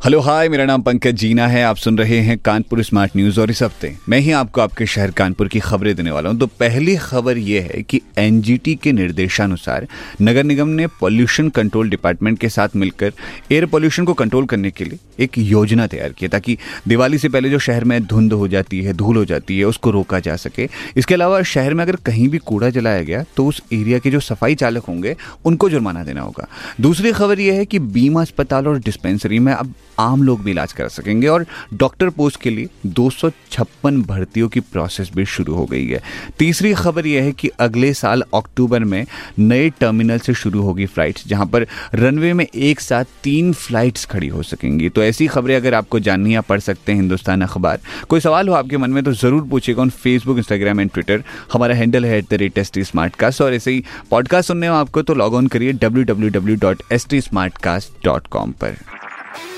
hello, hi, मेरा नाम पंकज जीना है। आप सुन रहे हैं कानपुर स्मार्ट न्यूज़ और इस हफ़्ते मैं ही आपको आपके शहर कानपुर की खबरें देने वाला हूँ। तो पहली खबर यह है कि एनजीटी के निर्देशानुसार नगर निगम ने पॉल्यूशन कंट्रोल डिपार्टमेंट के साथ मिलकर एयर पॉल्यूशन को कंट्रोल करने के लिए एक योजना तैयार की ताकि दिवाली से पहले जो शहर में धुंध हो जाती है, धूल हो जाती है, उसको रोका जा सके। इसके अलावा शहर में अगर कहीं भी कूड़ा जलाया गया तो उस एरिया के जो सफ़ाई चालक होंगे, उनको जुर्माना देना होगा। दूसरी खबर यह है कि बीमा अस्पताल और डिस्पेंसरी में अब आम लोग भी इलाज करा सकेंगे और डॉक्टर पोस्ट के लिए दो सौ छप्पन भर्तियों की प्रोसेस भी शुरू हो गई है। तीसरी खबर यह है कि अगले साल अक्टूबर में नए टर्मिनल से शुरू होगी फ्लाइट्स, जहाँ पर रनवे में एक साथ तीन फ्लाइट्स खड़ी हो सकेंगी। तो ऐसी खबरें अगर आपको जाननी है पढ़ सकते हैं हिंदुस्तान अखबार। कोई सवाल हो आपके मन में तो ज़रूर पूछेगा on Facebook, Instagram and Twitter. हमारा हैंडल है at the rate S T smart cast और ऐसे ही पॉडकास्ट सुनने हो आपको तो लॉग ऑन करिए W W W dot S T smart cast dot com पर।